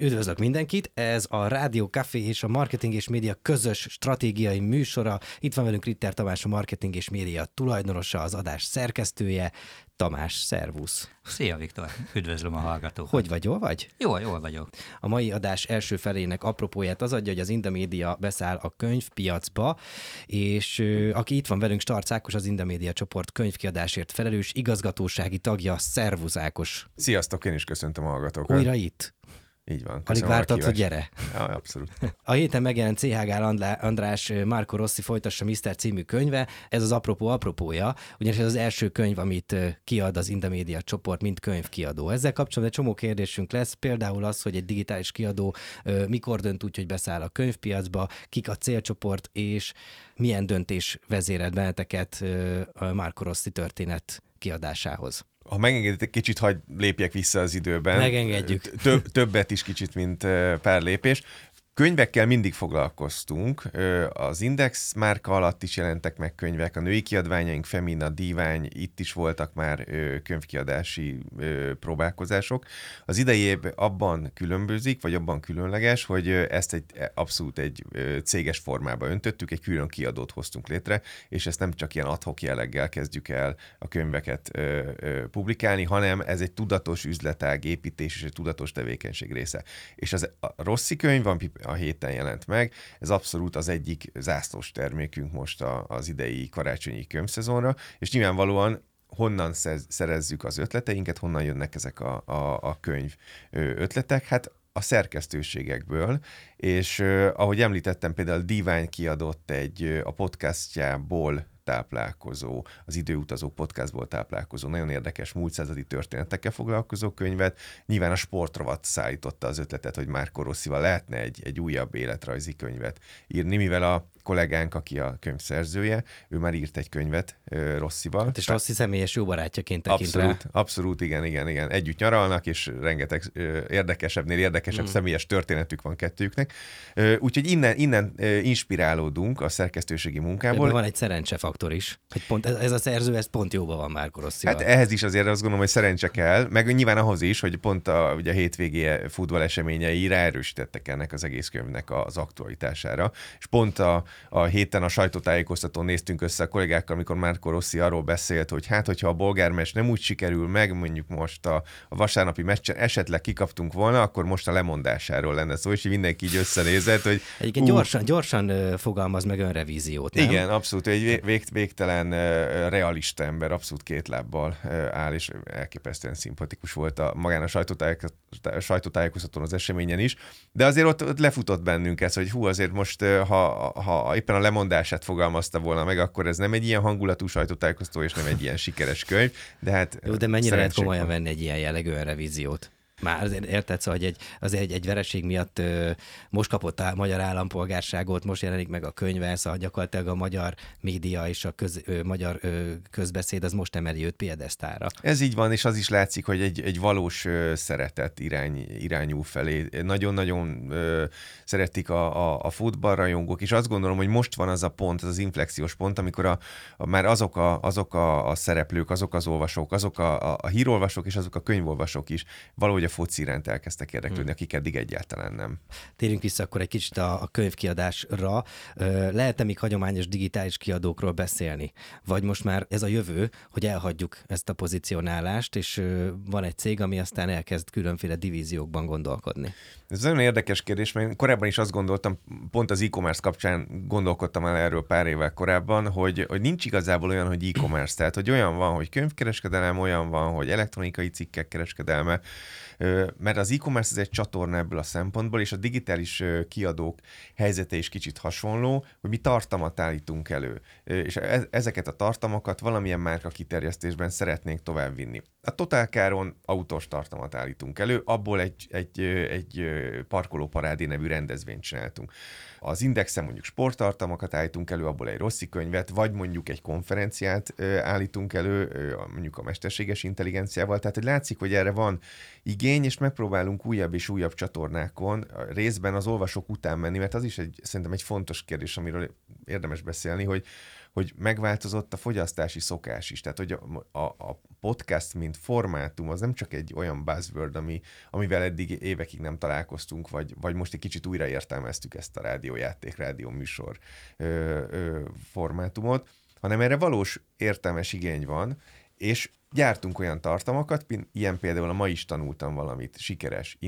Üdvözlök mindenkit, ez a Rádió Café és a Marketing és Média közös stratégiai műsora. Itt van velünk Ritter Tamás, a Marketing és Média tulajdonosa, az adás szerkesztője. Tamás, szervusz! Szia Viktor, üdvözlöm a hallgatókat. Hogy vagy, jól vagy? Jól, jól vagyok. A mai adás első felének apropóját az adja, hogy az Indamédia beszáll a könyvpiacba, és ö, aki itt van velünk, Starc Ákos, az Indamédia csoport könyvkiadásért felelős igazgatósági tagja, szervusz Ákos! Sziasztok, én is köszöntöm a hallgatókat. Újra itt? Így van. Alig vártad, hogy gyere. Ja, abszolút. A héten megjelent CH Gál Andlá- András Marco Rossi folytassa Mr. című könyve. Ez az apropó apropója, ugyanis ez az első könyv, amit kiad az Indamédia csoport, mint könyvkiadó. Ezzel kapcsolatban egy csomó kérdésünk lesz, például az, hogy egy digitális kiadó mikor dönt úgy, hogy beszáll a könyvpiacba, kik a célcsoport, és milyen döntés vezérelt benneteket a Marco Rossi történet kiadásához. Ha megengedett, egy kicsit hagy lépjek vissza az időben. Megengedjük. Több, többet is kicsit, mint pár lépés. Könyvekkel mindig foglalkoztunk. Az Index márka alatt is jelentek meg könyvek, a női kiadványaink, Femina, Divány, itt is voltak már könyvkiadási próbálkozások. Az idei év abban különbözik, vagy abban különleges, hogy ezt egy abszolút egy céges formába öntöttük, egy külön kiadót hoztunk létre, és ezt nem csak ilyen adhok jelleggel kezdjük el a könyveket publikálni, hanem ez egy tudatos üzletág építés és egy tudatos tevékenység része. És az, a Rossi könyv, ami a héten jelent meg, ez abszolút az egyik zászlós termékünk most a, az idei karácsonyi könyvszezonra, és nyilvánvalóan honnan szerezzük az ötleteinket, honnan jönnek ezek a, a, a könyv ötletek, hát a szerkesztőségekből, és ahogy említettem, például Divány kiadott egy a podcastjából táplálkozó, az időutazó podcastból táplálkozó, nagyon érdekes múlt századi történetekkel foglalkozó könyvet. Nyilván a sportrovat szállította az ötletet, hogy már Rosszival lehetne egy, egy újabb életrajzi könyvet írni, mivel a kollégánk, aki a könyv szerzője, ő már írt egy könyvet ö, Rosszival. Hát És Rossi személyes jó barátjaként tekint rá. Abszolút, abszolút, igen, igen, igen. Együtt nyaralnak, és rengeteg ö, érdekesebbnél érdekesebb mm. személyes történetük van kettőjüknek. Ö, Úgyhogy innen, innen ö, inspirálódunk a szerkesztőségi munkából. Ebben van egy szerencsefaktor is. Hogy pont ez, ez a szerző, ez pont jóban van már Rosszival. Hát ehhez is azért azt gondolom, hogy szerencse kell, meg nyilván ahhoz is, hogy pont a, ugye a hétvégé futball eseményei ráerősítettek ennek az egész könyvnek az aktualitására. És pont a, a héten a sajtótájékoztatón néztünk össze a kollégákkal, amikor Márko Rossi arról beszélt, hogy hát, hogyha a bolgár meccs nem úgy sikerül meg, mondjuk most a, a vasárnapi meccsen esetleg kikaptunk volna, akkor most a lemondásáról lenne szó, és így mindenki így összenézett, hogy Egyébként gyorsan, gyorsan fogalmaz meg önrevíziót, nem? igen, abszolút. Egy vég, vég, végtelen realista ember, abszolút két lábbal áll, és elképesztően szimpatikus volt a magán a sajtótájékoztatón, sajtótájékoztatón az eseményen is. De azért ott, ott lefutott bennünk ez, hogy hú, azért most, ö, ha, ha éppen a lemondását fogalmazta volna meg, akkor ez nem egy ilyen hangulatú sajtótájékoztató, és nem egy ilyen sikeres könyv. De hát Jó, de mennyire lehet komolyan van. venni egy ilyen jellegű önrevíziót? Már azért érted, szóval, hogy egy, az egy, egy vereség miatt ö, most kapott a magyar állampolgárságot, most jelenik meg a könyve, szóval gyakorlatilag a magyar média és a köz, ö, magyar ö, közbeszéd az most emeli őt piedesztára. Ez így van, és az is látszik, hogy egy, egy valós ö, szeretet irány, irányú felé. Nagyon-nagyon ö, szeretik a, a, a futballrajongók, és azt gondolom, hogy most van az a pont, az az inflexiós pont, amikor a, a, már azok, a, azok a, a szereplők, azok az olvasók, azok a, a, a hírolvasók és azok a könyvolvasók is valahogy foci iránt elkezdtek érdeklődni, hmm. akik eddig egyáltalán nem. Térjünk vissza akkor egy kicsit a, a könyvkiadásra. Lehet-e még hagyományos digitális kiadókról beszélni? Vagy most már ez a jövő, hogy elhagyjuk ezt a pozícionálást, és van egy cég, ami aztán elkezd különféle divíziókban gondolkodni? Ez nagyon érdekes kérdés, mert én korábban is azt gondoltam, pont az e-commerce kapcsán gondolkodtam el erről pár évvel korábban, hogy, hogy nincs igazából olyan, hogy e-commerce, tehát hogy olyan van, hogy könyvkereskedelem, olyan van, hogy elektronikai cikkek kereskedelme, mert az e-commerce ez egy csatorna ebből a szempontból, és a digitális kiadók helyzete is kicsit hasonló, hogy mi tartalmat állítunk elő, és e- ezeket a tartalmakat valamilyen márka kiterjesztésben szeretnénk továbbvinni. A Totálkáron autós tartalmat állítunk elő, abból egy, egy, egy parkoló parádé nevű rendezvényt csináltunk. Az Indexen mondjuk sporttartalmakat állítunk elő, abból egy Rossi könyvet, vagy mondjuk egy konferenciát állítunk elő, mondjuk a mesterséges intelligenciával. Tehát, hogy látszik, hogy erre van igény, és megpróbálunk újabb és újabb csatornákon részben az olvasók után menni, mert az is egy, szerintem egy fontos kérdés, amiről érdemes beszélni, hogy hogy megváltozott a fogyasztási szokás is. Tehát, hogy a, a, a podcast, mint formátum, az nem csak egy olyan buzzword, ami, amivel eddig évekig nem találkoztunk, vagy, vagy most egy kicsit újra értelmeztük ezt a rádiójáték, rádió műsor ö, ö, formátumot, hanem erre valós értelmes igény van, és gyártunk olyan tartalmakat, ilyen például a ma is tanultam valamit, sikeres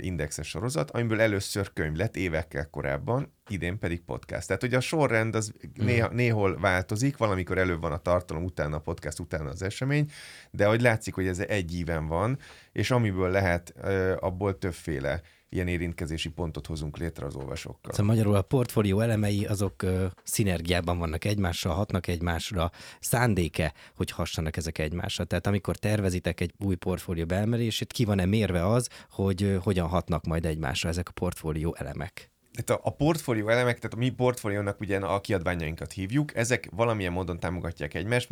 indexes sorozat, amiből először könyv lett évekkel korábban, idén pedig podcast. Tehát, hogy a sorrend az mm. néha, néhol változik, valamikor előbb van a tartalom, utána a podcast, utána az esemény, de hogy látszik, hogy ez egy íven van, és amiből lehet, abból többféle ilyen érintkezési pontot hozunk létre az olvasókkal. Szóval magyarul a portfólió elemei azok ö, szinergiában vannak egymással, hatnak egymásra, szándéke, hogy hassanak ezek egymásra. Tehát amikor tervezitek egy új portfólió beemelését, ki van-e mérve az, hogy ö, hogyan hatnak majd egymásra ezek a portfólió elemek? Tehát a, a portfólió elemek, tehát a mi portfóliónak ugye a kiadványainkat hívjuk, ezek valamilyen módon támogatják egymást,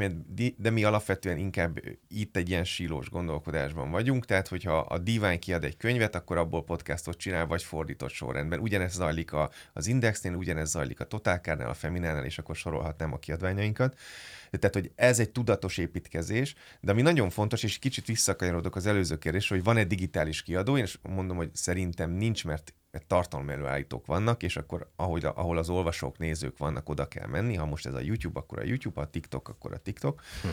de mi alapvetően inkább itt egy ilyen sílós gondolkodásban vagyunk, tehát hogyha a Divány kiad egy könyvet, akkor abból podcastot csinál, vagy fordított sorrendben. Ugyanez zajlik a, az Indexnél, ugyanez zajlik a Totálkárnál, a Feminánál, és akkor sorolhatnám a kiadványainkat. Tehát, hogy ez egy tudatos építkezés, de ami nagyon fontos, és kicsit visszakanyarodok az előző kérdésre, hogy van egy digitális kiadó, és mondom, hogy szerintem nincs, mert tartalmi előállítók vannak, és akkor ahogy, ahol az olvasók, nézők vannak, oda kell menni. Ha most ez a YouTube, akkor a YouTube, a TikTok, akkor a TikTok. Hm.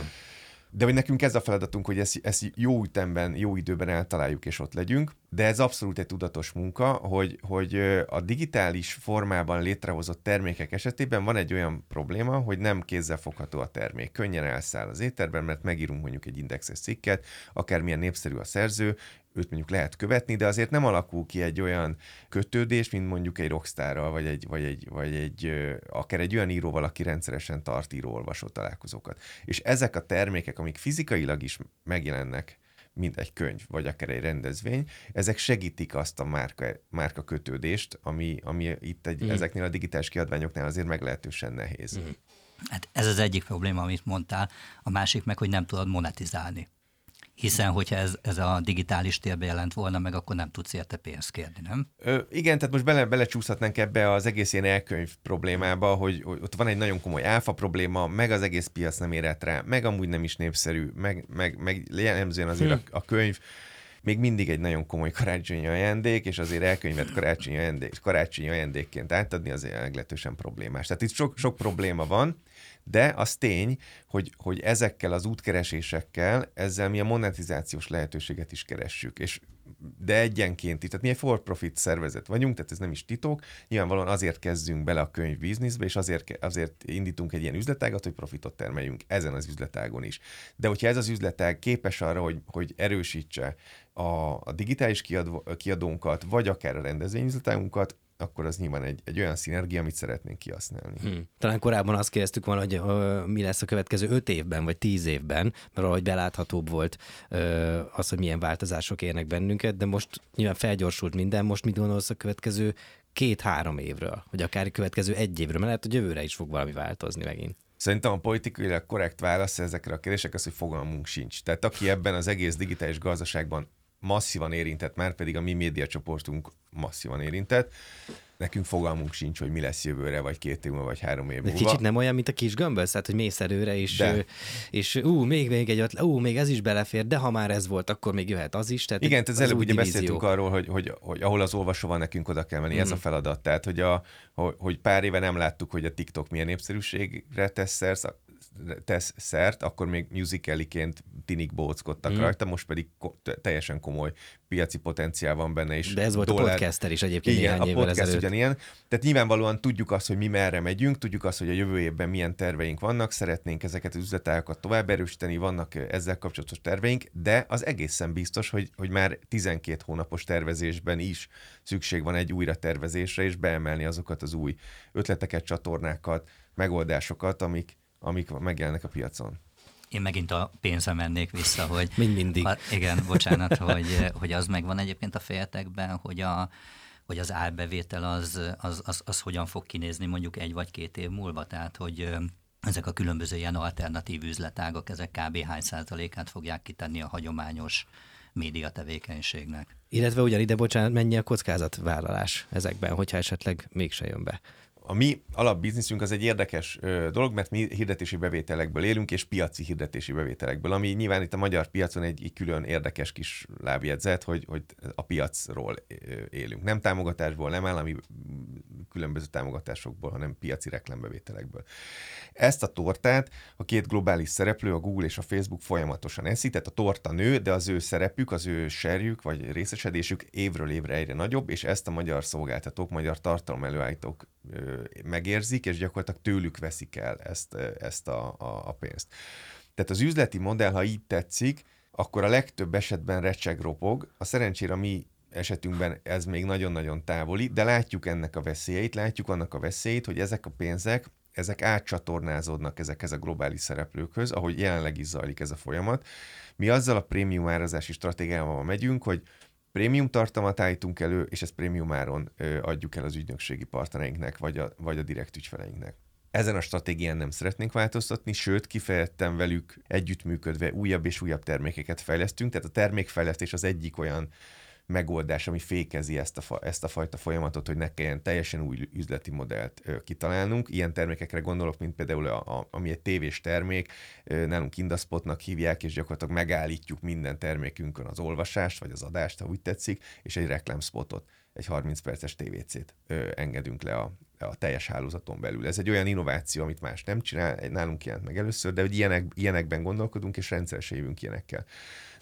De hogy nekünk ez a feladatunk, hogy ezt, ezt jó ütemben, jó időben eltaláljuk és ott legyünk, de ez abszolút egy tudatos munka, hogy, hogy a digitális formában létrehozott termékek esetében van egy olyan probléma, hogy nem kézzelfogható a termék. Könnyen elszáll az éterben, mert megírunk mondjuk egy indexes cikket, akármilyen népszerű a szerző, őt mondjuk lehet követni, de azért nem alakul ki egy olyan kötődés, mint mondjuk egy rockstárral, vagy egy, vagy egy, vagy egy akár egy olyan íróval, aki rendszeresen tart író-olvasó találkozókat. És ezek a termékek, amik fizikailag is megjelennek, mint egy könyv, vagy akár egy rendezvény, ezek segítik azt a márka, márka kötődést, ami, ami itt egy, mm. ezeknél a digitális kiadványoknál azért meglehetősen nehéz. Mm. Hát ez az egyik probléma, amit mondtál, a másik meg, hogy nem tudod monetizálni hiszen hogyha ez, ez a digitális térbe jelent volna meg, akkor nem tudsz érte pénzt kérni, nem? Ö, igen, tehát most bele, belecsúszhatnánk ebbe az egész ilyen elkönyv problémába, hogy, hogy ott van egy nagyon komoly áfa probléma, meg az egész piac nem érett rá, meg amúgy nem is népszerű, meg, meg, meg jellemzően azért hm. a, a könyv még mindig egy nagyon komoly karácsonyi ajándék, és azért elkönyvet karácsonyi, ajándék, karácsonyi ajándékként átadni azért meglehetősen problémás. Tehát itt sok, sok probléma van, de az tény, hogy, hogy ezekkel az útkeresésekkel, ezzel mi a monetizációs lehetőséget is keressük, és de egyenként, tehát mi egy for-profit szervezet vagyunk, tehát ez nem is titok, nyilvánvalóan azért kezdünk bele a könyv bizniszbe, és azért, azért indítunk egy ilyen üzletágat, hogy profitot termeljünk ezen az üzletágon is. De hogyha ez az üzletág képes arra, hogy, hogy erősítse a, a digitális kiadó, kiadónkat, vagy akár a rendezvényüzletágunkat, akkor az nyilván egy, egy olyan szinergia, amit szeretnénk kihasználni. Hmm. Talán korábban azt kérdeztük volna, hogy uh, mi lesz a következő öt évben, vagy tíz évben, mert valahogy beláthatóbb volt uh, az, hogy milyen változások érnek bennünket, de most nyilván felgyorsult minden, most mit gondolsz a következő két-három évről, vagy akár a következő egy évről, mert lehet, hogy jövőre is fog valami változni megint. Szerintem a politikailag korrekt válasz ezekre a kérdésekre az, hogy fogalmunk sincs. Tehát aki ebben az egész digitális gazdaságban masszívan érintett, már pedig a mi médiacsoportunk masszívan érintett. Nekünk fogalmunk sincs, hogy mi lesz jövőre, vagy két év múlva, vagy három év múlva. Kicsit nem olyan, mint a kis gömböl, tehát, hogy mész előre, és, de. és ú, még, még egy ötlet, ú, még ez is belefér, de ha már ez volt, akkor még jöhet az is. Tehát Igen, tehát előbb ugye divízió. beszéltünk arról, hogy, hogy, hogy, ahol az olvasó van, nekünk oda kell menni, mm. ez a feladat. Tehát, hogy, a, hogy pár éve nem láttuk, hogy a TikTok milyen népszerűségre tesz szert, tesz szert, akkor még musicaliként tinik bóckodtak mm. rajta, most pedig ko- teljesen komoly piaci potenciál van benne. És De ez volt dollár... a podcaster is egyébként Igen, néhány a podcast ezelőtt. ugyanilyen. Tehát nyilvánvalóan tudjuk azt, hogy mi merre megyünk, tudjuk azt, hogy a jövő évben milyen terveink vannak, szeretnénk ezeket az üzletágokat tovább erősíteni, vannak ezzel kapcsolatos terveink, de az egészen biztos, hogy, hogy már 12 hónapos tervezésben is szükség van egy újra tervezésre, és beemelni azokat az új ötleteket, csatornákat, megoldásokat, amik, amik megjelennek a piacon. Én megint a pénzre mennék vissza, hogy... Mind mindig. A, igen, bocsánat, hogy, hogy az megvan egyébként a fejetekben, hogy a, hogy az árbevétel az, az, az, az hogyan fog kinézni mondjuk egy vagy két év múlva, tehát hogy ezek a különböző ilyen alternatív üzletágok, ezek kb. hány százalékát fogják kitenni a hagyományos média tevékenységnek. Illetve ugyan ide, bocsánat, mennyi a kockázatvállalás ezekben, hogyha esetleg mégse jön be? A mi alapbizniszünk az egy érdekes dolog, mert mi hirdetési bevételekből élünk, és piaci hirdetési bevételekből, ami nyilván itt a magyar piacon egy, egy külön érdekes kis lábjegyzet, hogy, hogy a piacról élünk. Nem támogatásból, nem állami különböző támogatásokból, hanem piaci reklámbevételekből. Ezt a tortát a két globális szereplő, a Google és a Facebook folyamatosan eszi, tehát a torta nő, de az ő szerepük, az ő serjük vagy részesedésük évről évre egyre nagyobb, és ezt a magyar szolgáltatók, magyar tartalmelőállítók megérzik, és gyakorlatilag tőlük veszik el ezt, ezt a, a, a pénzt. Tehát az üzleti modell, ha így tetszik, akkor a legtöbb esetben recseg ropog. A szerencsére a mi esetünkben ez még nagyon-nagyon távoli, de látjuk ennek a veszélyeit, látjuk annak a veszélyét, hogy ezek a pénzek, ezek átcsatornázódnak ezekhez a globális szereplőkhöz, ahogy jelenleg is zajlik ez a folyamat. Mi azzal a prémium árazási stratégiával megyünk, hogy prémium tartalmat állítunk elő, és ezt prémium áron adjuk el az ügynökségi partnereinknek, vagy a, vagy a direkt ügyfeleinknek. Ezen a stratégián nem szeretnénk változtatni, sőt, kifejezetten velük együttműködve újabb és újabb termékeket fejlesztünk, tehát a termékfejlesztés az egyik olyan megoldás, ami fékezi ezt a, fa, ezt a fajta folyamatot, hogy ne kelljen teljesen új üzleti modellt ö, kitalálnunk. Ilyen termékekre gondolok, mint például a, a, ami egy tévés termék, ö, nálunk Indaspotnak hívják, és gyakorlatilag megállítjuk minden termékünkön az olvasást, vagy az adást, ha úgy tetszik, és egy reklámspotot, egy 30 perces TVC-t ö, engedünk le a, a teljes hálózaton belül. Ez egy olyan innováció, amit más nem csinál, nálunk jelent meg először, de hogy ilyenek, ilyenekben gondolkodunk, és rendszeresen jövünk ilyenekkel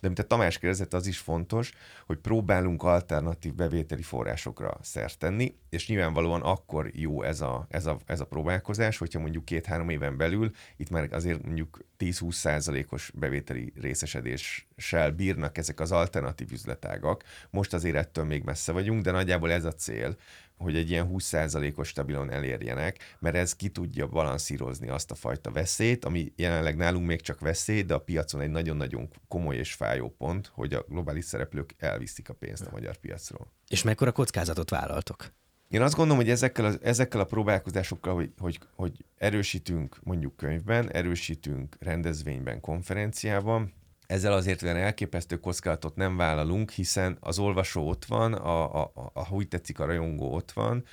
de mint a Tamás kérdezett, az is fontos, hogy próbálunk alternatív bevételi forrásokra szert tenni, és nyilvánvalóan akkor jó ez a, ez a, ez a próbálkozás, hogyha mondjuk két-három éven belül itt már azért mondjuk 10-20 százalékos bevételi részesedéssel bírnak ezek az alternatív üzletágak. Most azért ettől még messze vagyunk, de nagyjából ez a cél, hogy egy ilyen 20%-os stabilon elérjenek, mert ez ki tudja balanszírozni azt a fajta veszélyt, ami jelenleg nálunk még csak veszély, de a piacon egy nagyon-nagyon komoly és fájó pont, hogy a globális szereplők elviszik a pénzt a magyar piacról. És mekkora kockázatot vállaltok? Én azt gondolom, hogy ezekkel a, ezekkel a próbálkozásokkal, hogy, hogy, hogy erősítünk mondjuk könyvben, erősítünk rendezvényben, konferenciában, ezzel azért olyan elképesztő kockázatot nem vállalunk, hiszen az olvasó ott van, a, a, a, a úgy tetszik, a rajongó ott van,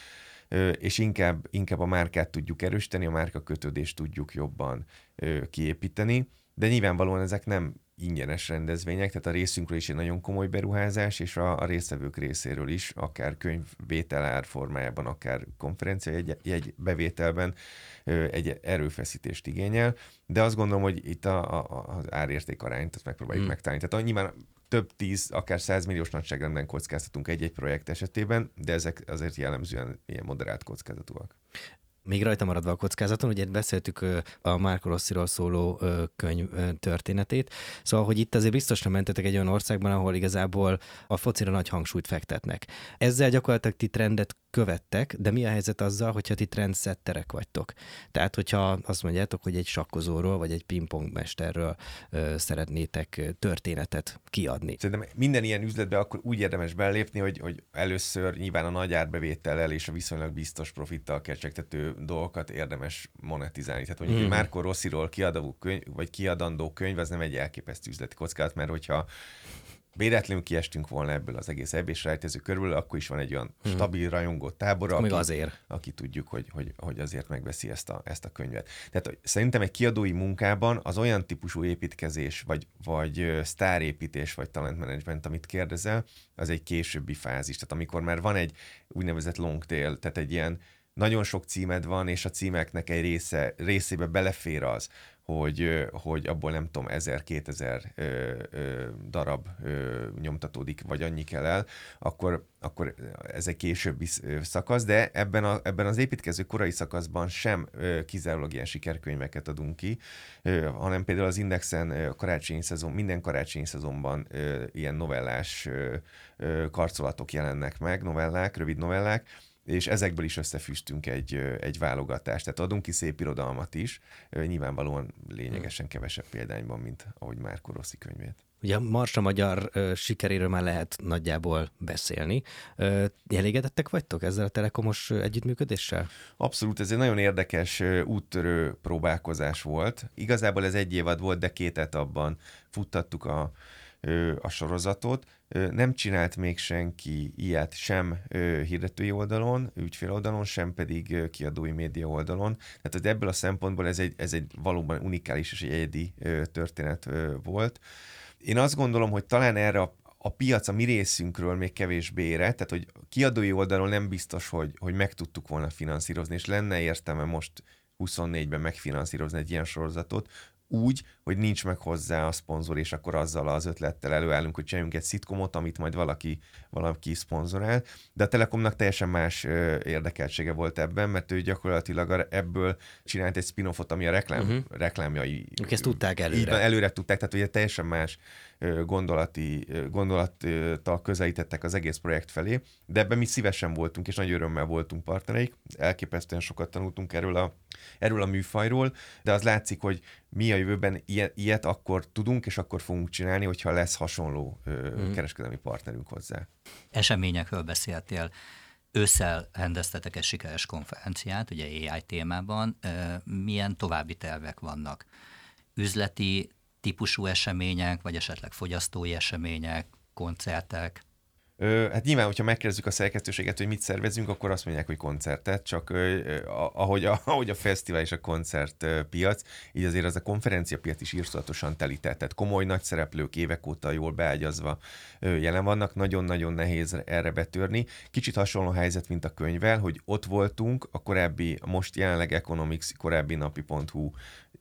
és inkább, inkább a márkát tudjuk erősíteni, a márka kötődést tudjuk jobban kiépíteni, de nyilvánvalóan ezek nem ingyenes rendezvények, tehát a részünkről is egy nagyon komoly beruházás, és a, a résztvevők részéről is, akár könyvvételár formájában, akár konferencia egy, egy bevételben egy erőfeszítést igényel, de azt gondolom, hogy itt a, a, az árérték arányt megpróbáljuk hmm. megtalálni. Tehát nyilván több tíz, akár százmilliós nagyságrenden kockáztatunk egy-egy projekt esetében, de ezek azért jellemzően ilyen moderált kockázatúak. Még rajta maradva a kockázaton, ugye beszéltük a Marco Rossiról szóló könyv történetét, szóval, hogy itt azért biztosan mentetek egy olyan országban, ahol igazából a focira nagy hangsúlyt fektetnek. Ezzel gyakorlatilag ti trendet követtek, de mi a helyzet azzal, hogyha ti trendsetterek vagytok? Tehát, hogyha azt mondjátok, hogy egy sakkozóról vagy egy pingpongmesterről ö, szeretnétek történetet kiadni. Szerintem minden ilyen üzletbe akkor úgy érdemes belépni, hogy, hogy először nyilván a nagy árbevétellel és a viszonylag biztos profittal kecsegtető dolgokat érdemes monetizálni. Tehát mondjuk mm. egy Márko Rossziról kiadó könyv, vagy kiadandó könyv, az nem egy elképesztő üzleti kockázat, mert hogyha véletlenül kiestünk volna ebből az egész ebbés rejtező körül, akkor is van egy olyan hmm. stabil rajongó tábor, aki, azért. aki tudjuk, hogy, hogy, hogy azért megveszi ezt a, ezt a könyvet. Tehát szerintem egy kiadói munkában az olyan típusú építkezés, vagy, vagy sztárépítés, vagy talentmenedzsment, amit kérdezel, az egy későbbi fázis. Tehát amikor már van egy úgynevezett long tail, tehát egy ilyen nagyon sok címed van, és a címeknek egy része, részébe belefér az, hogy, hogy abból nem tudom, 1000-2000 darab ö, nyomtatódik, vagy annyi kell el, akkor, akkor ez egy későbbi szakasz, de ebben, a, ebben az építkező korai szakaszban sem ö, kizárólag ilyen sikerkönyveket adunk ki, ö, hanem például az Indexen a karácsonyi szezon, minden karácsonyi szezonban ö, ilyen novellás ö, ö, karcolatok jelennek meg, novellák, rövid novellák, és ezekből is összefűztünk egy, egy válogatást. Tehát adunk ki szép irodalmat is, nyilvánvalóan lényegesen kevesebb példányban, mint ahogy Márko Rossi könyvét. Ugye a Marsa Magyar sikeréről már lehet nagyjából beszélni. Elégedettek vagytok ezzel a telekomos együttműködéssel? Abszolút, ez egy nagyon érdekes úttörő próbálkozás volt. Igazából ez egy évad volt, de két etapban futtattuk a, a sorozatot. Nem csinált még senki ilyet sem hirdetői oldalon, ügyfél oldalon, sem pedig kiadói média oldalon. Tehát hogy ebből a szempontból ez egy, ez egy valóban unikális és egy egyedi történet volt. Én azt gondolom, hogy talán erre a a piac a mi részünkről még kevésbé érett, tehát hogy kiadói oldalon nem biztos, hogy, hogy meg tudtuk volna finanszírozni, és lenne értelme most 24-ben megfinanszírozni egy ilyen sorozatot, úgy, hogy nincs meg hozzá a szponzor, és akkor azzal az ötlettel előállunk, hogy csináljunk egy szitkomot, amit majd valaki, valaki szponzorál. De a Telekomnak teljesen más érdekeltsége volt ebben, mert ő gyakorlatilag ebből csinált egy spin-offot, ami a reklám, uh-huh. reklámjai. Ők ezt tudták előre. Így előre tudták, tehát ugye teljesen más gondolati, gondolattal közelítettek az egész projekt felé, de ebben mi szívesen voltunk, és nagy örömmel voltunk partnereik. Elképesztően sokat tanultunk erről a, erről a műfajról, de az látszik, hogy mi a jövőben ilyet, ilyet akkor tudunk, és akkor fogunk csinálni, hogyha lesz hasonló mm. kereskedelmi partnerünk hozzá. Eseményekről beszéltél. Ősszel rendeztetek egy sikeres konferenciát, ugye AI témában. Milyen további tervek vannak? Üzleti típusú események, vagy esetleg fogyasztói események, koncertek? Hát nyilván, hogyha megkérdezzük a szerkesztőséget, hogy mit szervezünk, akkor azt mondják, hogy koncertet, csak ahogy a, ahogy a fesztivál és a koncertpiac, így azért az a konferenciapiac is írszatosan telített. Tehát komoly nagy szereplők évek óta jól beágyazva jelen vannak, nagyon-nagyon nehéz erre betörni. Kicsit hasonló helyzet, mint a könyvvel, hogy ott voltunk, a korábbi, most jelenleg Economics, korábbi napi.hu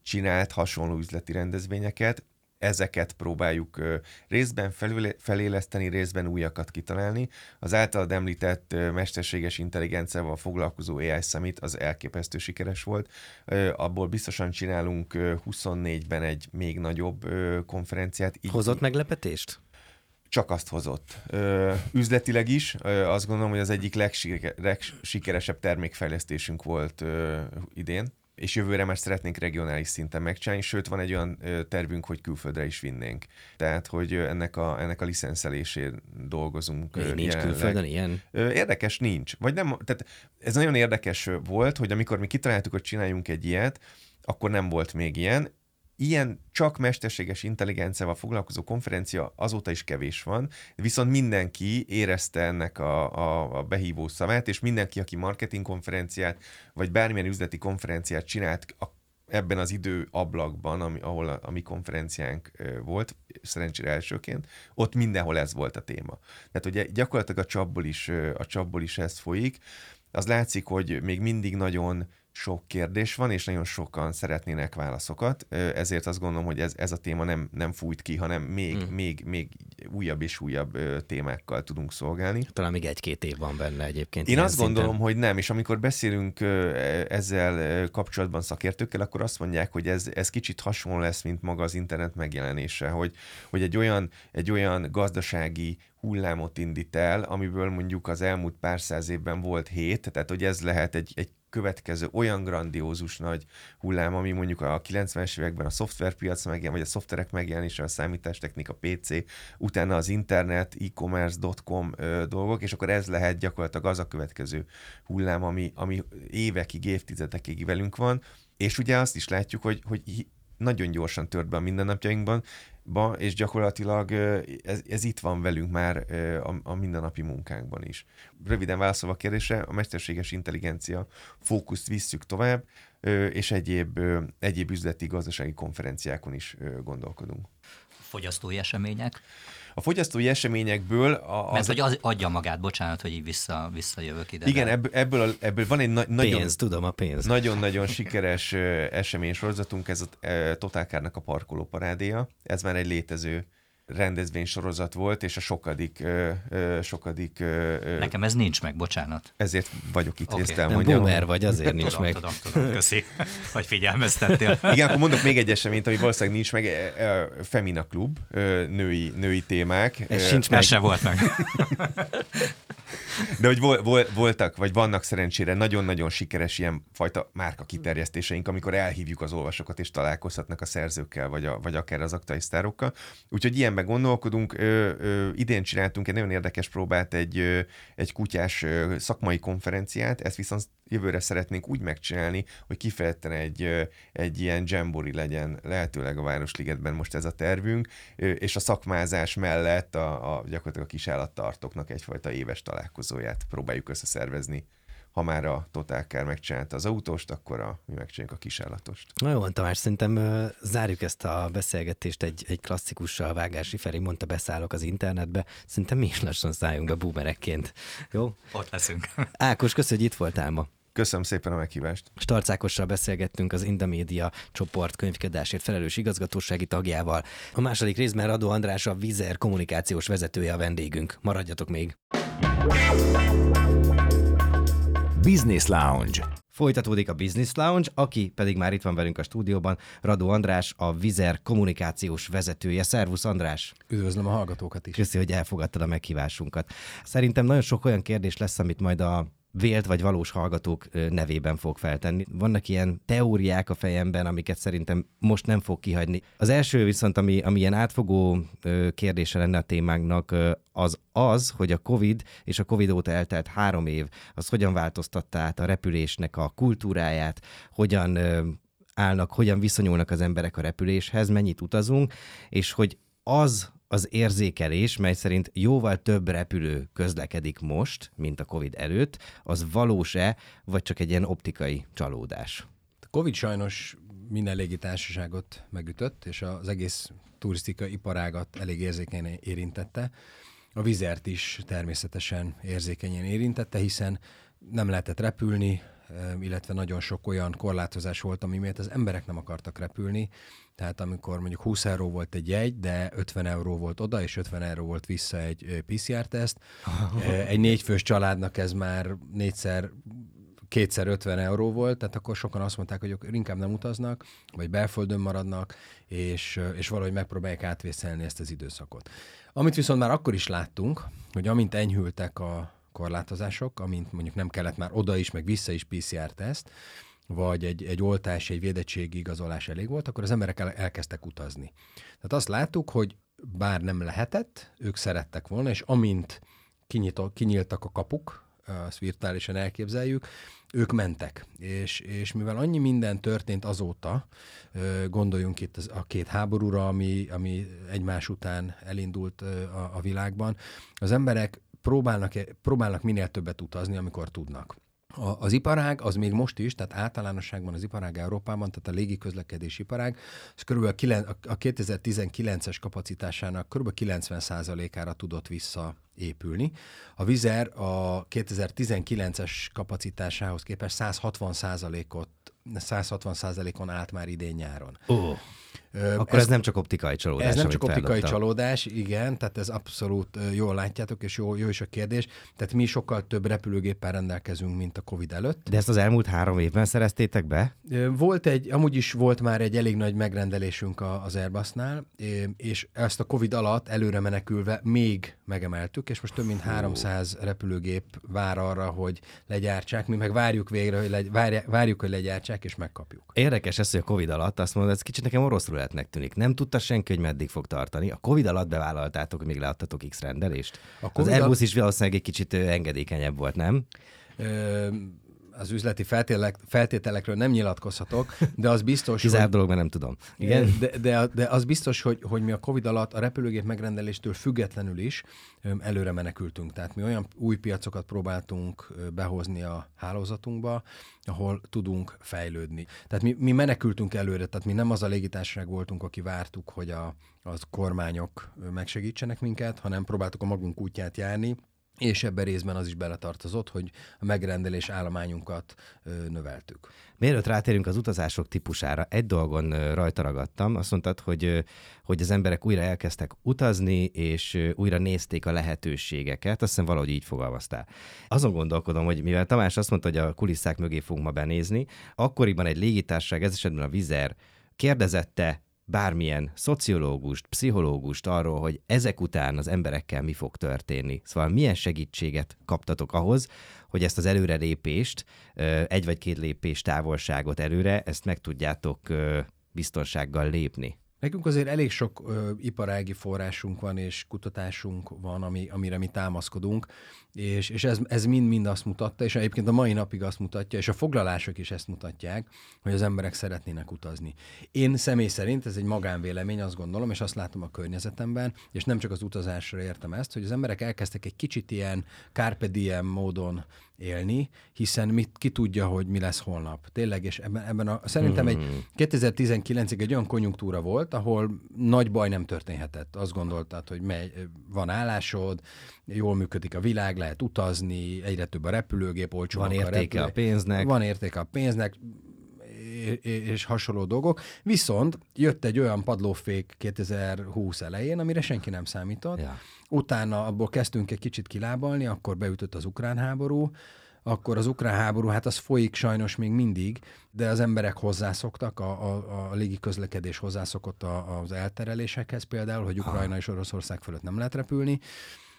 csinált hasonló üzleti rendezvényeket, ezeket próbáljuk részben feléleszteni, részben újakat kitalálni. Az általad említett mesterséges intelligenciával foglalkozó AI Summit az elképesztő sikeres volt. Abból biztosan csinálunk 24-ben egy még nagyobb konferenciát. Így Hozott meglepetést? csak azt hozott. Ö, üzletileg is, ö, azt gondolom, hogy az egyik legsikeresebb termékfejlesztésünk volt ö, idén és jövőre már szeretnénk regionális szinten megcsinálni, sőt van egy olyan tervünk, hogy külföldre is vinnénk. Tehát, hogy ennek a, ennek a licenszelésén dolgozunk. Nincs jelenleg. külföldön ilyen? Érdekes nincs. Vagy nem, tehát ez nagyon érdekes volt, hogy amikor mi kitaláltuk, hogy csináljunk egy ilyet, akkor nem volt még ilyen, ilyen csak mesterséges intelligenciával foglalkozó konferencia azóta is kevés van, viszont mindenki érezte ennek a, a, a behívó szavát, és mindenki, aki marketing konferenciát, vagy bármilyen üzleti konferenciát csinált a ebben az idő ablakban, ami, ahol a, a mi konferenciánk volt, szerencsére elsőként, ott mindenhol ez volt a téma. Tehát ugye gyakorlatilag a csapból is, a csapból is ez folyik. Az látszik, hogy még mindig nagyon sok kérdés van, és nagyon sokan szeretnének válaszokat, ezért azt gondolom, hogy ez, ez a téma nem, nem fújt ki, hanem még, hmm. még, még újabb és újabb témákkal tudunk szolgálni. Talán még egy-két év van benne egyébként. Én azt szinten. gondolom, hogy nem, és amikor beszélünk ezzel kapcsolatban szakértőkkel, akkor azt mondják, hogy ez, ez kicsit hasonló lesz, mint maga az internet megjelenése, hogy, hogy egy, olyan, egy olyan gazdasági hullámot indít el, amiből mondjuk az elmúlt pár száz évben volt hét, tehát hogy ez lehet egy, egy következő olyan grandiózus nagy hullám, ami mondjuk a 90-es években a szoftverpiac megjelen, vagy a szoftverek megjelenése, a számítástechnika, PC, utána az internet, e-commerce, dotcom dolgok, és akkor ez lehet gyakorlatilag az a következő hullám, ami, ami évekig, évtizedekig velünk van, és ugye azt is látjuk, hogy, hogy nagyon gyorsan tört be a mindennapjainkban, ba, és gyakorlatilag ez, ez itt van velünk már a, a mindennapi munkánkban is. Röviden válaszolva a kérdésre, a mesterséges intelligencia fókuszt visszük tovább, és egyéb, egyéb üzleti gazdasági konferenciákon is gondolkodunk. Fogyasztói események? A fogyasztói eseményekből... A, az Mert hogy az adja magát, bocsánat, hogy így vissza, visszajövök ide. Igen, ebből, ebből, a, ebből van egy na- nagyon... Pénz, tudom, a pénz. Nagyon-nagyon sikeres esemény sorozatunk, ez a Totálkárnak a parkoló parádéja. Ez már egy létező rendezvénysorozat volt, és a sokadik... Ö, ö, sokadik ö, Nekem ez nincs meg, bocsánat. Ezért vagyok itt, okay. ezt elmondjam. Nem boomer vagy, azért nincs tudom, meg. Tudom, tudom, köszi, hogy figyelmeztettél. Igen, akkor mondok még egy eseményt, ami valószínűleg nincs meg. Femina Klub, női, női témák. Ez sincs meg. Ez se volt meg. De hogy vol, vol, voltak, vagy vannak szerencsére nagyon-nagyon sikeres ilyen fajta márka kiterjesztéseink, amikor elhívjuk az olvasókat, és találkozhatnak a szerzőkkel, vagy, a, vagy akár az aktai sztárokkal. Úgyhogy ilyenben gondolkodunk. Ö, ö, idén csináltunk egy nagyon érdekes próbát, egy, ö, egy kutyás ö, szakmai konferenciát, ezt viszont jövőre szeretnénk úgy megcsinálni, hogy kifejezetten egy, egy ilyen jambori legyen, lehetőleg a Városligetben most ez a tervünk, és a szakmázás mellett a, a gyakorlatilag a kisállattartóknak egyfajta éves találkozóját próbáljuk összeszervezni ha már a Total Car megcsinálta az autóst, akkor a, mi megcsináljuk a kisállatost. Na jó, Tamás, szerintem uh, zárjuk ezt a beszélgetést egy, egy klasszikussal. Vágási Feri mondta, beszállok az internetbe. Szerintem mi is lassan szálljunk be boomerekként. Jó? Ott leszünk. Ákos, köszönjük, hogy itt voltál ma. Köszönöm szépen a meghívást. Starcákossal beszélgettünk az Indamédia csoport könyvkedásért felelős igazgatósági tagjával. A második részben Radó András a Vizer kommunikációs vezetője a vendégünk. Maradjatok még! Business Lounge. Folytatódik a Business Lounge, aki pedig már itt van velünk a stúdióban, Radó András, a Vizer kommunikációs vezetője. Szervusz András! Üdvözlöm a hallgatókat is. Köszi, hogy elfogadtad a meghívásunkat. Szerintem nagyon sok olyan kérdés lesz, amit majd a vélt vagy valós hallgatók nevében fog feltenni. Vannak ilyen teóriák a fejemben, amiket szerintem most nem fog kihagyni. Az első viszont, ami, ami ilyen átfogó kérdése lenne a témánknak, az az, hogy a COVID és a COVID óta eltelt három év, az hogyan változtatta át a repülésnek a kultúráját, hogyan állnak, hogyan viszonyulnak az emberek a repüléshez, mennyit utazunk, és hogy az az érzékelés, mely szerint jóval több repülő közlekedik most, mint a COVID előtt, az valós-e, vagy csak egy ilyen optikai csalódás? A COVID sajnos minden légitársaságot megütött, és az egész turisztikai iparágat elég érzékenyen érintette. A vizert is természetesen érzékenyen érintette, hiszen nem lehetett repülni, illetve nagyon sok olyan korlátozás volt, ami miatt az emberek nem akartak repülni. Tehát amikor mondjuk 20 euró volt egy jegy, de 50 euró volt oda, és 50 euró volt vissza egy PCR-teszt. egy négyfős családnak ez már négyszer kétszer 50 euró volt, tehát akkor sokan azt mondták, hogy inkább nem utaznak, vagy belföldön maradnak, és, és valahogy megpróbálják átvészelni ezt az időszakot. Amit viszont már akkor is láttunk, hogy amint enyhültek a, korlátozások, amint mondjuk nem kellett már oda is, meg vissza is PCR-teszt, vagy egy, egy oltás, egy védettségi igazolás elég volt, akkor az emberek el, elkezdtek utazni. Tehát azt láttuk, hogy bár nem lehetett, ők szerettek volna, és amint kinyitok, kinyíltak a kapuk, azt virtuálisan elképzeljük, ők mentek. És, és mivel annyi minden történt azóta, gondoljunk itt a két háborúra, ami, ami egymás után elindult a, a világban, az emberek próbálnak, próbálnak minél többet utazni, amikor tudnak. A, az iparág az még most is, tehát általánosságban az iparág Európában, tehát a légiközlekedés iparág, az kb. a 2019-es kapacitásának kb. 90%-ára tudott visszaépülni. A Vizer a 2019-es kapacitásához képest 160%-ot 160%-on állt már idén nyáron. Oh. Akkor ez, ez nem csak optikai csalódás. Ez nem csak optikai feladta. csalódás, igen, tehát ez abszolút jól látjátok, és jó, jó is a kérdés. Tehát mi sokkal több repülőgéppel rendelkezünk, mint a Covid előtt. De ezt az elmúlt három évben szereztétek be? Volt egy, amúgy is volt már egy elég nagy megrendelésünk az Airbusnál, és ezt a Covid alatt előre menekülve még megemeltük, és most több mint 300 repülőgép vár arra, hogy legyártsák, mi meg várjuk végre, hogy legy, várjuk, hogy legyártsák, és megkapjuk. Érdekes ez, hogy a Covid alatt azt mondod, ez kicsit nekem oroszul területnek tűnik. Nem tudta senki, hogy meddig fog tartani. A Covid alatt bevállaltátok, hogy még leadtatok X rendelést. A az Airbus is valószínűleg egy kicsit engedékenyebb volt, nem? Ö- az üzleti feltételek, feltételekről nem nyilatkozhatok, de az biztos, Kizár hogy... dolog, mert nem tudom. Igen? De, de, de az biztos, hogy, hogy mi a Covid alatt a repülőgép megrendeléstől függetlenül is előre menekültünk. Tehát mi olyan új piacokat próbáltunk behozni a hálózatunkba, ahol tudunk fejlődni. Tehát mi, mi menekültünk előre, tehát mi nem az a légitársaság voltunk, aki vártuk, hogy a, az kormányok megsegítsenek minket, hanem próbáltuk a magunk útját járni, és ebben részben az is beletartozott, hogy a megrendelés állományunkat növeltük. Mielőtt rátérünk az utazások típusára, egy dolgon rajta ragadtam. Azt mondtad, hogy, hogy az emberek újra elkezdtek utazni, és újra nézték a lehetőségeket. Azt hiszem valahogy így fogalmaztál. Azon gondolkodom, hogy mivel Tamás azt mondta, hogy a kulisszák mögé fogunk ma benézni, akkoriban egy légitársaság, ez esetben a Vizer, kérdezette bármilyen szociológust, pszichológust arról, hogy ezek után az emberekkel mi fog történni. Szóval milyen segítséget kaptatok ahhoz, hogy ezt az előrelépést, egy vagy két lépés távolságot előre, ezt meg tudjátok biztonsággal lépni? Nekünk azért elég sok ö, iparági forrásunk van, és kutatásunk van, ami, amire mi támaszkodunk, és, és ez, ez mind-mind azt mutatta, és egyébként a mai napig azt mutatja, és a foglalások is ezt mutatják, hogy az emberek szeretnének utazni. Én személy szerint, ez egy magánvélemény, azt gondolom, és azt látom a környezetemben, és nem csak az utazásra értem ezt, hogy az emberek elkezdtek egy kicsit ilyen carpe diem módon élni, hiszen mit, ki tudja, hogy mi lesz holnap. Tényleg, és ebben, ebben a, szerintem egy 2019-ig egy olyan konjunktúra volt, ahol nagy baj nem történhetett. Azt gondoltad, hogy megy, van állásod, jól működik a világ, lehet utazni, egyre több a repülőgép, olcsó Van értéke a, a pénznek. Van értéke a pénznek, és hasonló dolgok. Viszont jött egy olyan padlófék 2020 elején, amire senki nem számított. Ja. Utána abból kezdtünk egy kicsit kilábalni, akkor beütött az ukrán háború, akkor az ukrán háború, hát az folyik sajnos még mindig, de az emberek hozzászoktak, a, a, a légi közlekedés hozzászokott a, az elterelésekhez például, hogy Ukrajna és Oroszország fölött nem lehet repülni,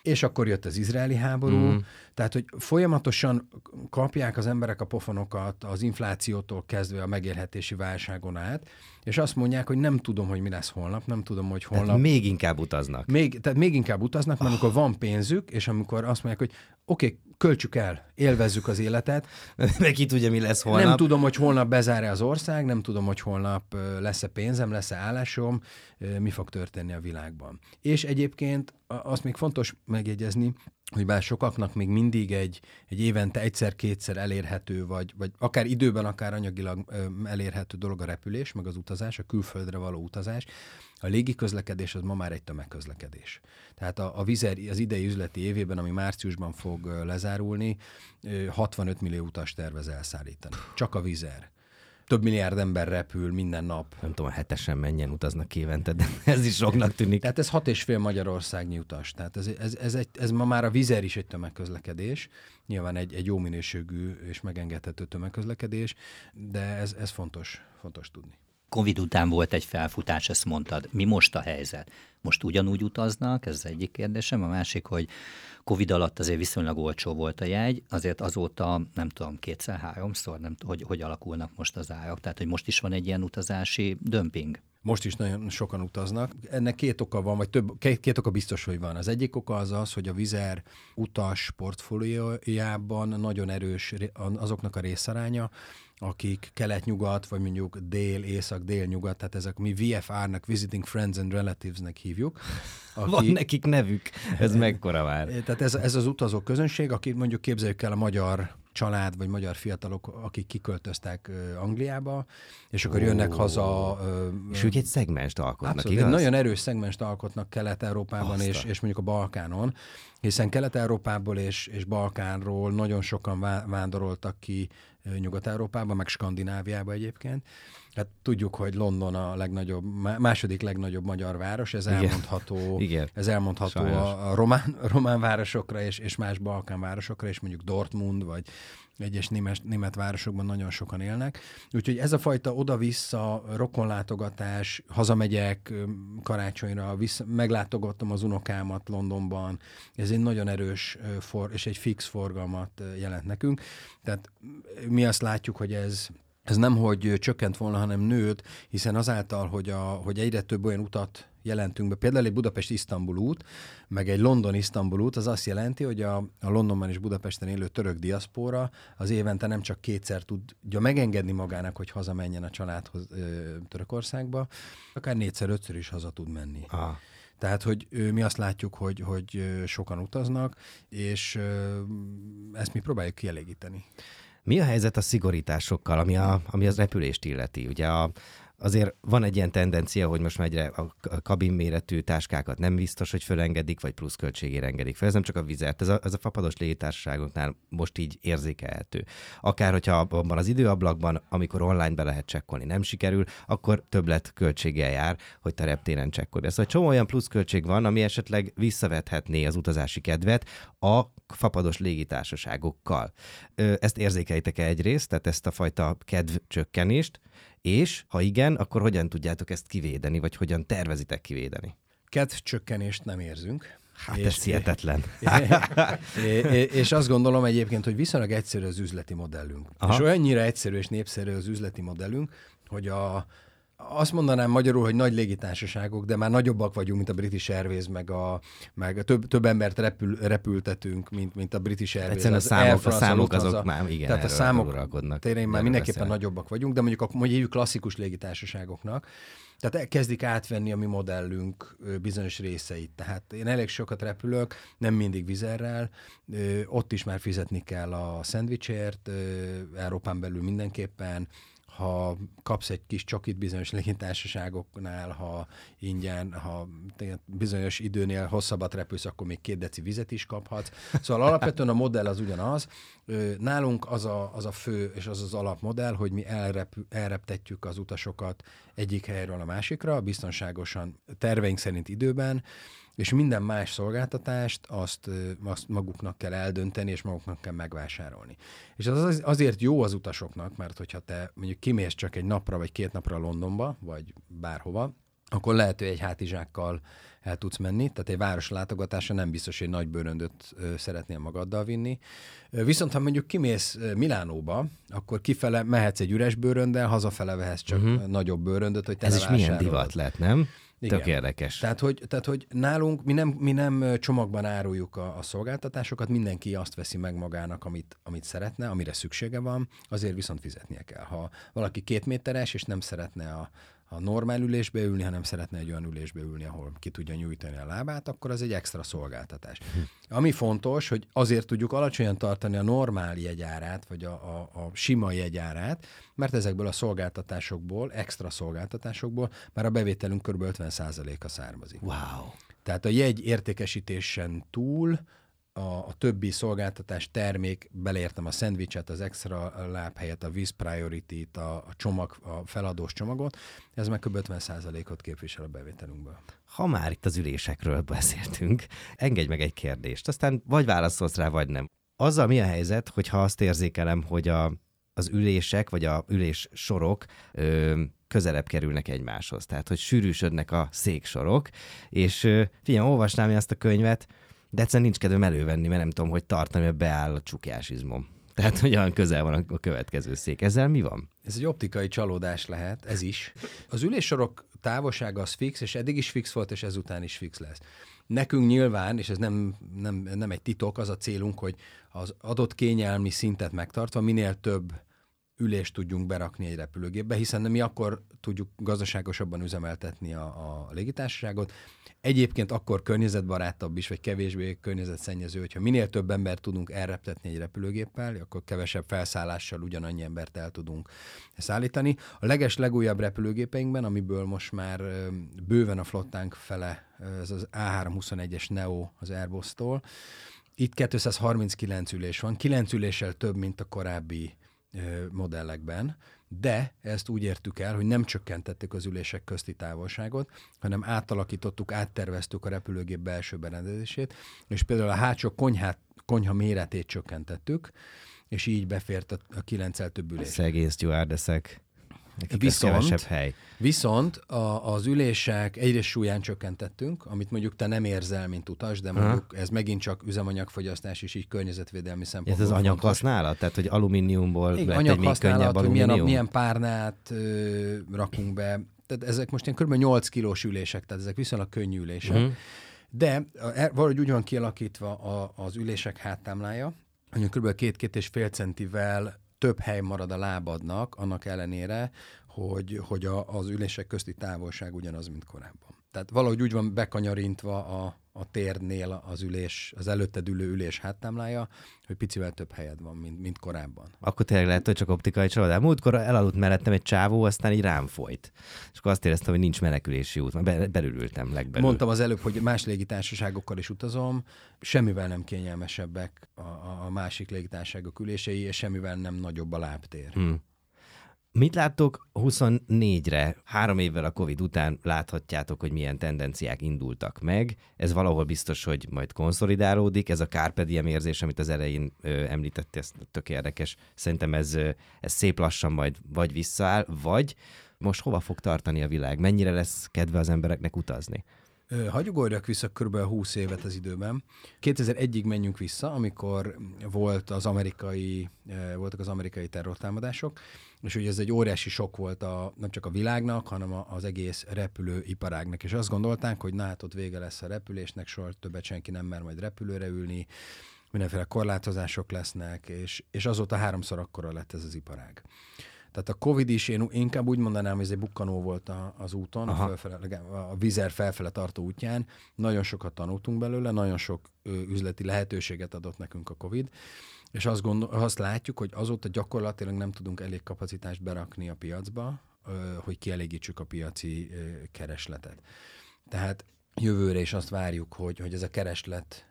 és akkor jött az izraeli háború, mm. tehát hogy folyamatosan kapják az emberek a pofonokat az inflációtól kezdve a megélhetési válságon át, és azt mondják, hogy nem tudom, hogy mi lesz holnap, nem tudom, hogy holnap. Tehát még inkább utaznak. Még, tehát még inkább utaznak, mert oh. amikor van pénzük, és amikor azt mondják, hogy oké, okay, költsük el, élvezzük az életet. Ki tudja, mi lesz holnap. Nem tudom, hogy holnap bezár-e az ország, nem tudom, hogy holnap lesz-e pénzem, lesz-e állásom, mi fog történni a világban. És egyébként azt még fontos megjegyezni, hogy bár sokaknak még mindig egy, egy évente egyszer-kétszer elérhető, vagy, vagy akár időben, akár anyagilag elérhető dolog a repülés, meg az utazás, a külföldre való utazás, a légi közlekedés az ma már egy tömegközlekedés. Tehát a, a Vizer az idei üzleti évében, ami márciusban fog lezárulni, 65 millió utas tervez elszállítani. Csak a Vizer több milliárd ember repül minden nap. Nem tudom, hetesen mennyien utaznak évente, de ez is soknak tűnik. Tehát ez hat és fél Magyarországnyi utas. Tehát ez, ez, ez, egy, ez ma már a vizer is egy tömegközlekedés. Nyilván egy, egy jó minőségű és megengedhető tömegközlekedés, de ez, ez fontos, fontos tudni. Covid után volt egy felfutás, ezt mondtad. Mi most a helyzet? Most ugyanúgy utaznak, ez az egyik kérdésem. A másik, hogy Covid alatt azért viszonylag olcsó volt a jegy, azért azóta nem tudom, kétszer-háromszor, nem tudom, hogy, hogy alakulnak most az árak. Tehát, hogy most is van egy ilyen utazási dömping. Most is nagyon sokan utaznak. Ennek két oka van, vagy több, két, két oka biztos, hogy van. Az egyik oka az az, hogy a Vizer utas portfóliójában nagyon erős azoknak a részaránya, akik kelet-nyugat, vagy mondjuk dél, észak, dél-nyugat, tehát ezek mi VFR-nak, Visiting Friends and Relatives-nek hívjuk. Aki, Van nekik nevük, ez mekkora már. Tehát ez, ez az utazó közönség, aki mondjuk képzeljük el a magyar család, vagy magyar fiatalok, akik kiköltöztek Angliába, és akkor oh. jönnek haza. És ők egy szegmest alkotnak, abszolút, igaz? Egy nagyon erős szegmest alkotnak Kelet-Európában és, és mondjuk a Balkánon, hiszen Kelet-Európából és, és Balkánról nagyon sokan vándoroltak ki Nyugat-Európába, meg Skandináviába egyébként. Hát tudjuk, hogy London a legnagyobb, második legnagyobb magyar város, ez Igen. elmondható, Igen. Ez elmondható a, a román, román városokra és, és más balkán városokra, és mondjuk Dortmund, vagy egyes német, német városokban nagyon sokan élnek. Úgyhogy ez a fajta oda-vissza rokonlátogatás, hazamegyek karácsonyra, vissza, meglátogattam az unokámat Londonban, ez egy nagyon erős for, és egy fix forgalmat jelent nekünk. Tehát mi azt látjuk, hogy ez ez nem, hogy csökkent volna, hanem nőtt, hiszen azáltal, hogy, a, hogy egyre több olyan utat jelentünk be, például egy Budapest-Isztambul út, meg egy London-Isztambul út, az azt jelenti, hogy a, a Londonban és Budapesten élő török diaszpóra az évente nem csak kétszer tudja megengedni magának, hogy hazamenjen a családhoz ö, Törökországba, akár négyszer-ötször is haza tud menni. Ah. Tehát, hogy mi azt látjuk, hogy, hogy sokan utaznak, és ezt mi próbáljuk kielégíteni. Mi a helyzet a szigorításokkal, ami, a, ami az repülést illeti? Ugye a, azért van egy ilyen tendencia, hogy most már egyre a kabin méretű táskákat nem biztos, hogy fölengedik, vagy pluszköltségére engedik fel. Ez nem csak a vizet, ez a, ez a fapados légitársaságoknál most így érzékelhető. Akár, hogyha abban az időablakban, amikor online be lehet csekkolni, nem sikerül, akkor többlet költséggel jár, hogy te reptéren csekkolj. Szóval csomó olyan pluszköltség van, ami esetleg visszavethetné az utazási kedvet a fapados légitársaságokkal. Ezt érzékelitek-e egyrészt, tehát ezt a fajta kedvcsökkenést, és ha igen, akkor hogyan tudjátok ezt kivédeni, vagy hogyan tervezitek kivédeni? Kedvcsökkenést nem érzünk. Hát és, ez hihetetlen. és azt gondolom egyébként, hogy viszonylag egyszerű az üzleti modellünk. Aha. És olyannyira egyszerű és népszerű az üzleti modellünk, hogy a, azt mondanám magyarul, hogy nagy légitársaságok, de már nagyobbak vagyunk, mint a British Airways, meg, a, meg a több, több embert repül, repültetünk, mint, mint a British Airways. Egyszerűen a számok, a számok azok már igen, Tehát a számok tényleg már mindenképpen beszél. nagyobbak vagyunk, de mondjuk a mondjuk klasszikus légitársaságoknak, tehát kezdik átvenni a mi modellünk bizonyos részeit. Tehát én elég sokat repülök, nem mindig vizerrel, ott is már fizetni kell a szendvicsért, Európán belül mindenképpen, ha kapsz egy kis csokit bizonyos légitársaságoknál, ha ingyen, ha bizonyos időnél hosszabbat repülsz, akkor még két deci vizet is kaphatsz. Szóval alapvetően a modell az ugyanaz. Nálunk az a, az a fő és az az alapmodell, hogy mi elrep, elreptetjük az utasokat egyik helyről a másikra, biztonságosan, terveink szerint időben, és minden más szolgáltatást azt, azt maguknak kell eldönteni, és maguknak kell megvásárolni. És az azért jó az utasoknak, mert hogyha te mondjuk kimész csak egy napra vagy két napra Londonba, vagy bárhova, akkor lehet, hogy egy hátizsákkal el tudsz menni, tehát egy város látogatása nem biztos, hogy nagy bőröndöt szeretnél magaddal vinni. Viszont ha mondjuk kimész Milánóba, akkor kifele mehetsz egy üres bőröndel, hazafele vehetsz csak uh-huh. nagyobb bőröndöt, hogy te Ez is milyen divat lett, nem? Igen. Tök érdekes. Tehát hogy, tehát, hogy nálunk mi nem, mi nem csomagban áruljuk a, a szolgáltatásokat, mindenki azt veszi meg magának, amit, amit szeretne, amire szüksége van, azért viszont fizetnie kell. Ha valaki két méteres, és nem szeretne a, a normál ülésbe ülni, hanem szeretne egy olyan ülésbe ülni, ahol ki tudja nyújtani a lábát, akkor az egy extra szolgáltatás. Hm. Ami fontos, hogy azért tudjuk alacsonyan tartani a normál jegyárát, vagy a, a, a sima jegyárát, mert ezekből a szolgáltatásokból, extra szolgáltatásokból már a bevételünk kb. 50%-a származik. Wow! Tehát a jegy értékesítésen túl a, a többi szolgáltatás termék, beleértem a szendvicset, az extra láb helyett, a víz priority-t, a, a csomag, a feladós csomagot, ez meg kb. 50%-ot képvisel a bevételünkből. Ha már itt az ülésekről beszéltünk, engedj meg egy kérdést, aztán vagy válaszolsz rá, vagy nem. Azzal mi a helyzet, hogyha azt érzékelem, hogy a, az ülések, vagy a ülés sorok ö, közelebb kerülnek egymáshoz. Tehát, hogy sűrűsödnek a széksorok, és figyelj, olvasnám én azt a könyvet, de egyszerűen nincs kedvem elővenni, mert nem tudom, hogy tartani, mert beáll a csukjásizmom. Tehát, hogy olyan közel van a következő szék. Ezzel mi van? Ez egy optikai csalódás lehet, ez is. Az üléssorok távolsága az fix, és eddig is fix volt, és ezután is fix lesz. Nekünk nyilván, és ez nem, nem, nem egy titok, az a célunk, hogy az adott kényelmi szintet megtartva minél több ülést tudjunk berakni egy repülőgépbe, hiszen mi akkor tudjuk gazdaságosabban üzemeltetni a, a légitársaságot. Egyébként akkor környezetbarátabb is, vagy kevésbé környezetszennyező, hogyha minél több ember tudunk elreptetni egy repülőgéppel, akkor kevesebb felszállással ugyanannyi embert el tudunk szállítani. A leges legújabb repülőgépeinkben, amiből most már bőven a flottánk fele, ez az A321-es Neo az Airbus-tól, itt 239 ülés van, 9 üléssel több, mint a korábbi modellekben, de ezt úgy értük el, hogy nem csökkentettük az ülések közti távolságot, hanem átalakítottuk, átterveztük a repülőgép belső berendezését, és például a hátsó konyhát, konyha méretét csökkentettük, és így befért a, a kilencel több ülés. Szegény stewardeszek. Nekik viszont, hely. Viszont a, az ülések egyrészt súlyán csökkentettünk, amit mondjuk te nem érzel, mint utas, de mondjuk ha. ez megint csak üzemanyagfogyasztás és így környezetvédelmi szempontból. Ez az anyaghasználat? Tehát, hogy alumíniumból Igen, lett egy még könnyebb alumínium? Milyen, milyen párnát ö, rakunk be. Tehát ezek most ilyen kb. 8 kilós ülések, tehát ezek viszonylag könnyű ülések. Uh-huh. De e, valahogy úgy van kialakítva a, az ülések háttámlája, hogy kb. két-két és fél centivel több hely marad a lábadnak, annak ellenére, hogy, hogy a, az ülések közti távolság ugyanaz, mint korábban. Tehát valahogy úgy van bekanyarintva a, a térnél az ülés, az előtted ülő ülés háttámlája, hogy picivel több helyed van, mint, mint korábban. Akkor tényleg lehet, hogy csak optikai csalódás. Múltkor elaludt mellettem egy csávó, aztán így rám folyt. És akkor azt éreztem, hogy nincs menekülési út. Be, belülültem legbelül. Mondtam az előbb, hogy más légitársaságokkal is utazom, semmivel nem kényelmesebbek a, a, a másik légitársaságok ülései, és semmivel nem nagyobb a lábtér. Hmm. Mit láttok 24-re, három évvel a Covid után láthatjátok, hogy milyen tendenciák indultak meg. Ez valahol biztos, hogy majd konszolidálódik. Ez a Carpe érzés, amit az elején ö, említette, ez tök érdekes. Szerintem ez, ez szép lassan majd vagy visszaáll, vagy most hova fog tartani a világ? Mennyire lesz kedve az embereknek utazni? Hagy ugorjak vissza kb. 20 évet az időben. 2001-ig menjünk vissza, amikor volt az amerikai, voltak az amerikai terrortámadások, és ugye ez egy óriási sok volt a, nem csak a világnak, hanem az egész repülőiparágnak. És azt gondolták, hogy na hát ott vége lesz a repülésnek, soha többet senki nem mer majd repülőre ülni, mindenféle korlátozások lesznek, és, és azóta háromszor akkora lett ez az iparág. Tehát a Covid is, én inkább úgy mondanám, hogy ez egy bukkanó volt a, az úton, a, fölfele, a vizer felfele tartó útján. Nagyon sokat tanultunk belőle, nagyon sok üzleti lehetőséget adott nekünk a Covid, és azt, gondol, azt látjuk, hogy azóta gyakorlatilag nem tudunk elég kapacitást berakni a piacba, hogy kielégítsük a piaci keresletet. Tehát jövőre is azt várjuk, hogy, hogy ez a kereslet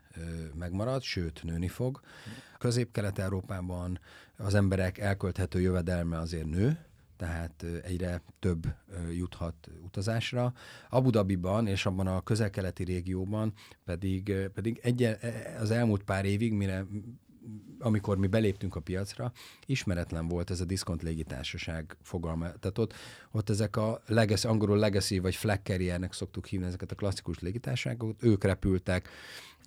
megmarad, sőt nőni fog. Közép-Kelet-Európában az emberek elkölthető jövedelme azért nő, tehát egyre több juthat utazásra. Abu Dhabiban és abban a közel-keleti régióban pedig, pedig egy, az elmúlt pár évig, mire amikor mi beléptünk a piacra, ismeretlen volt ez a diszkont légitársaság fogalma. Tehát ott, ott ezek a legacy, angolul legacy vagy flag carriernek szoktuk hívni ezeket a klasszikus légitársaságokat, ők repültek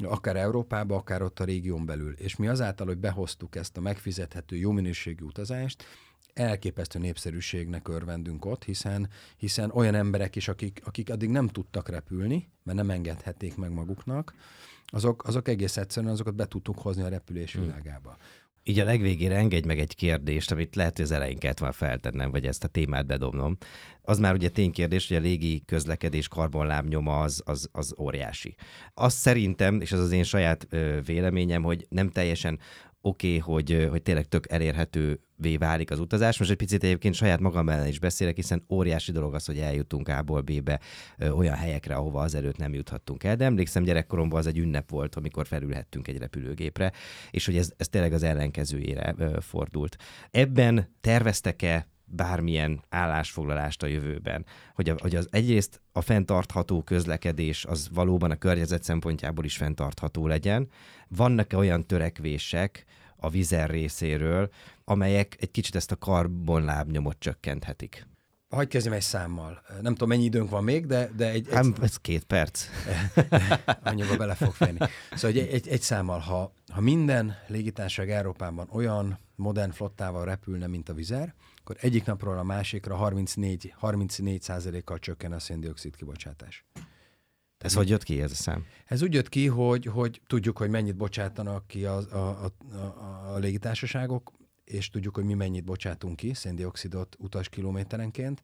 akár Európába, akár ott a régión belül. És mi azáltal, hogy behoztuk ezt a megfizethető, jó minőségű utazást, elképesztő népszerűségnek örvendünk ott, hiszen, hiszen olyan emberek is, akik, akik addig nem tudtak repülni, mert nem engedhették meg maguknak, azok, azok egész egyszerűen azokat be tudtuk hozni a repülés hmm. világába. Így a legvégére engedj meg egy kérdést, amit lehet, hogy az elején kellett már feltennem, vagy ezt a témát bedobnom. Az már ugye ténykérdés, hogy a légi közlekedés karbonlábnyoma az, az, az óriási. Azt szerintem, és az az én saját véleményem, hogy nem teljesen oké, okay, hogy, hogy tényleg tök elérhetővé válik az utazás. Most egy picit egyébként saját magam ellen is beszélek, hiszen óriási dolog az, hogy eljutunk A-ból B-be olyan helyekre, ahova azelőtt nem juthattunk el. De emlékszem, gyerekkoromban az egy ünnep volt, amikor felülhettünk egy repülőgépre, és hogy ez, ez tényleg az ellenkezőjére ö, fordult. Ebben terveztek-e bármilyen állásfoglalást a jövőben. Hogy, a, hogy az egyrészt a fenntartható közlekedés az valóban a környezet szempontjából is fenntartható legyen. Vannak-e olyan törekvések a vizer részéről, amelyek egy kicsit ezt a karbonlábnyomot csökkenthetik? Hagyj kezdjem egy számmal. Nem tudom, mennyi időnk van még, de, de egy... egy... Hát, ez két perc. Annyiba bele fog férni. Szóval egy, egy, egy számmal, ha, ha minden légitársaság Európában olyan modern flottával repülne, mint a vizer, akkor egyik napról a másikra 34, 34 kal csökken a széndiokszid kibocsátás. Ez hogy jött ki ez a szám? Ez úgy jött ki, hogy, hogy tudjuk, hogy mennyit bocsátanak ki a, a, a, a, a légitársaságok, és tudjuk, hogy mi mennyit bocsátunk ki széndiokszidot utas kilométerenként,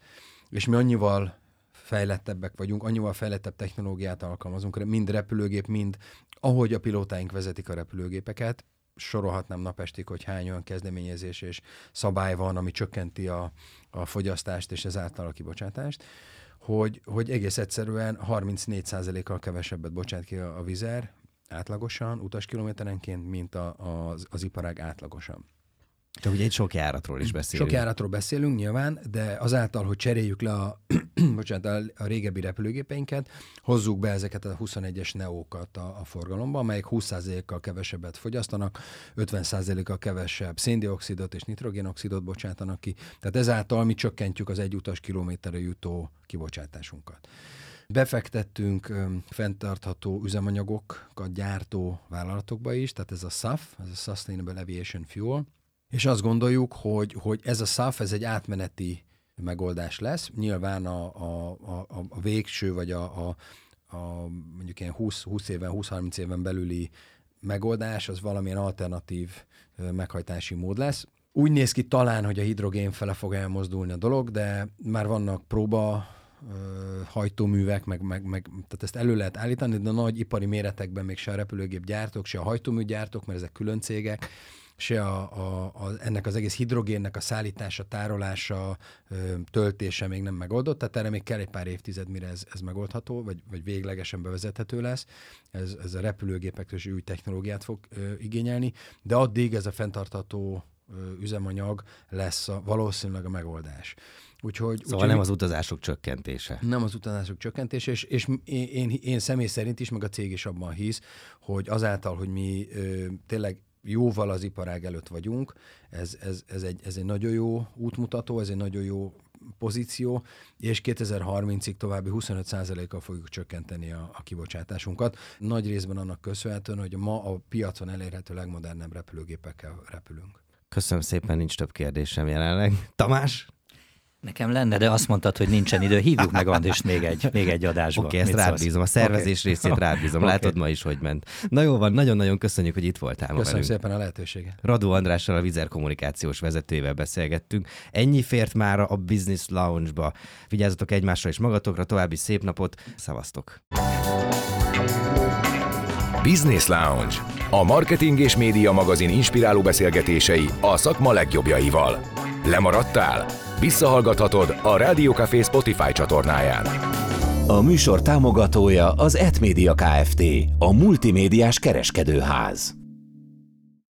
és mi annyival fejlettebbek vagyunk, annyival fejlettebb technológiát alkalmazunk, mind repülőgép, mind ahogy a pilótáink vezetik a repülőgépeket, sorolhatnám napestig, hogy hány olyan kezdeményezés és szabály van, ami csökkenti a, a fogyasztást és ezáltal a kibocsátást, hogy, hogy egész egyszerűen 34%-kal kevesebbet bocsát ki a, a vizer átlagosan, utaskilométerenként, mint a, a, az, az iparág átlagosan. De ugye egy sok járatról is beszélünk. Sok járatról beszélünk nyilván, de azáltal, hogy cseréljük le a, bocsánat, a régebbi repülőgépeinket, hozzuk be ezeket a 21-es neókat a, a forgalomba, amelyek 20%-kal kevesebbet fogyasztanak, 50%-kal kevesebb széndiokszidot és nitrogénoxidot bocsátanak ki. Tehát ezáltal mi csökkentjük az egyutas kilométerre jutó kibocsátásunkat. Befektettünk fenntartható üzemanyagokat gyártó vállalatokba is, tehát ez a SAF, ez a Sustainable Aviation Fuel, és azt gondoljuk, hogy, hogy ez a SAF, ez egy átmeneti megoldás lesz. Nyilván a, a, a, a végső, vagy a, a, a mondjuk ilyen 20, 20 éven, 20-30 éven belüli megoldás, az valamilyen alternatív meghajtási mód lesz. Úgy néz ki talán, hogy a hidrogén fele fog elmozdulni a dolog, de már vannak próba hajtóművek, meg, meg, meg, tehát ezt elő lehet állítani, de nagy ipari méretekben még se a repülőgép gyártók, se a hajtóműgyártók, mert ezek külön cégek, se a, a, a, ennek az egész hidrogénnek a szállítása, tárolása, töltése még nem megoldott, tehát erre még kell egy pár évtized, mire ez, ez megoldható, vagy, vagy véglegesen bevezethető lesz. Ez, ez a repülőgépektől is új technológiát fog ö, igényelni, de addig ez a fenntartható üzemanyag lesz a, valószínűleg a megoldás. Úgyhogy, szóval úgy, nem az utazások csökkentése. Nem az utazások csökkentése, és, és én, én, én személy szerint is, meg a cég is abban hisz, hogy azáltal, hogy mi ö, tényleg jóval az iparág előtt vagyunk, ez, ez, ez, egy, ez egy nagyon jó útmutató, ez egy nagyon jó pozíció, és 2030-ig további 25%-kal fogjuk csökkenteni a, a kibocsátásunkat. Nagy részben annak köszönhetően, hogy ma a piacon elérhető legmodernebb repülőgépekkel repülünk. Köszönöm szépen, nincs több kérdésem jelenleg. Tamás? Nekem lenne, de azt mondtad, hogy nincsen idő. Hívjuk meg Andrist még egy, még egy adásba. Oké, okay, ezt rád bízom. A szervezés Oké. részét rád bízom. Oké. Látod ma is, hogy ment. Na jó van, nagyon-nagyon köszönjük, hogy itt voltál Köszönöm velünk. szépen a lehetőséget. Radó Andrással, a Vizer kommunikációs vezetőjével beszélgettünk. Ennyi fért már a Business Lounge-ba. Vigyázzatok egymásra és magatokra, további szép napot, szavaztok! Business Lounge. A marketing és média magazin inspiráló beszélgetései a szakma legjobbjaival. Lemaradtál? Visszahallgathatod a Rádió Café Spotify csatornáján. A műsor támogatója az Etmédia Kft. A multimédiás kereskedőház.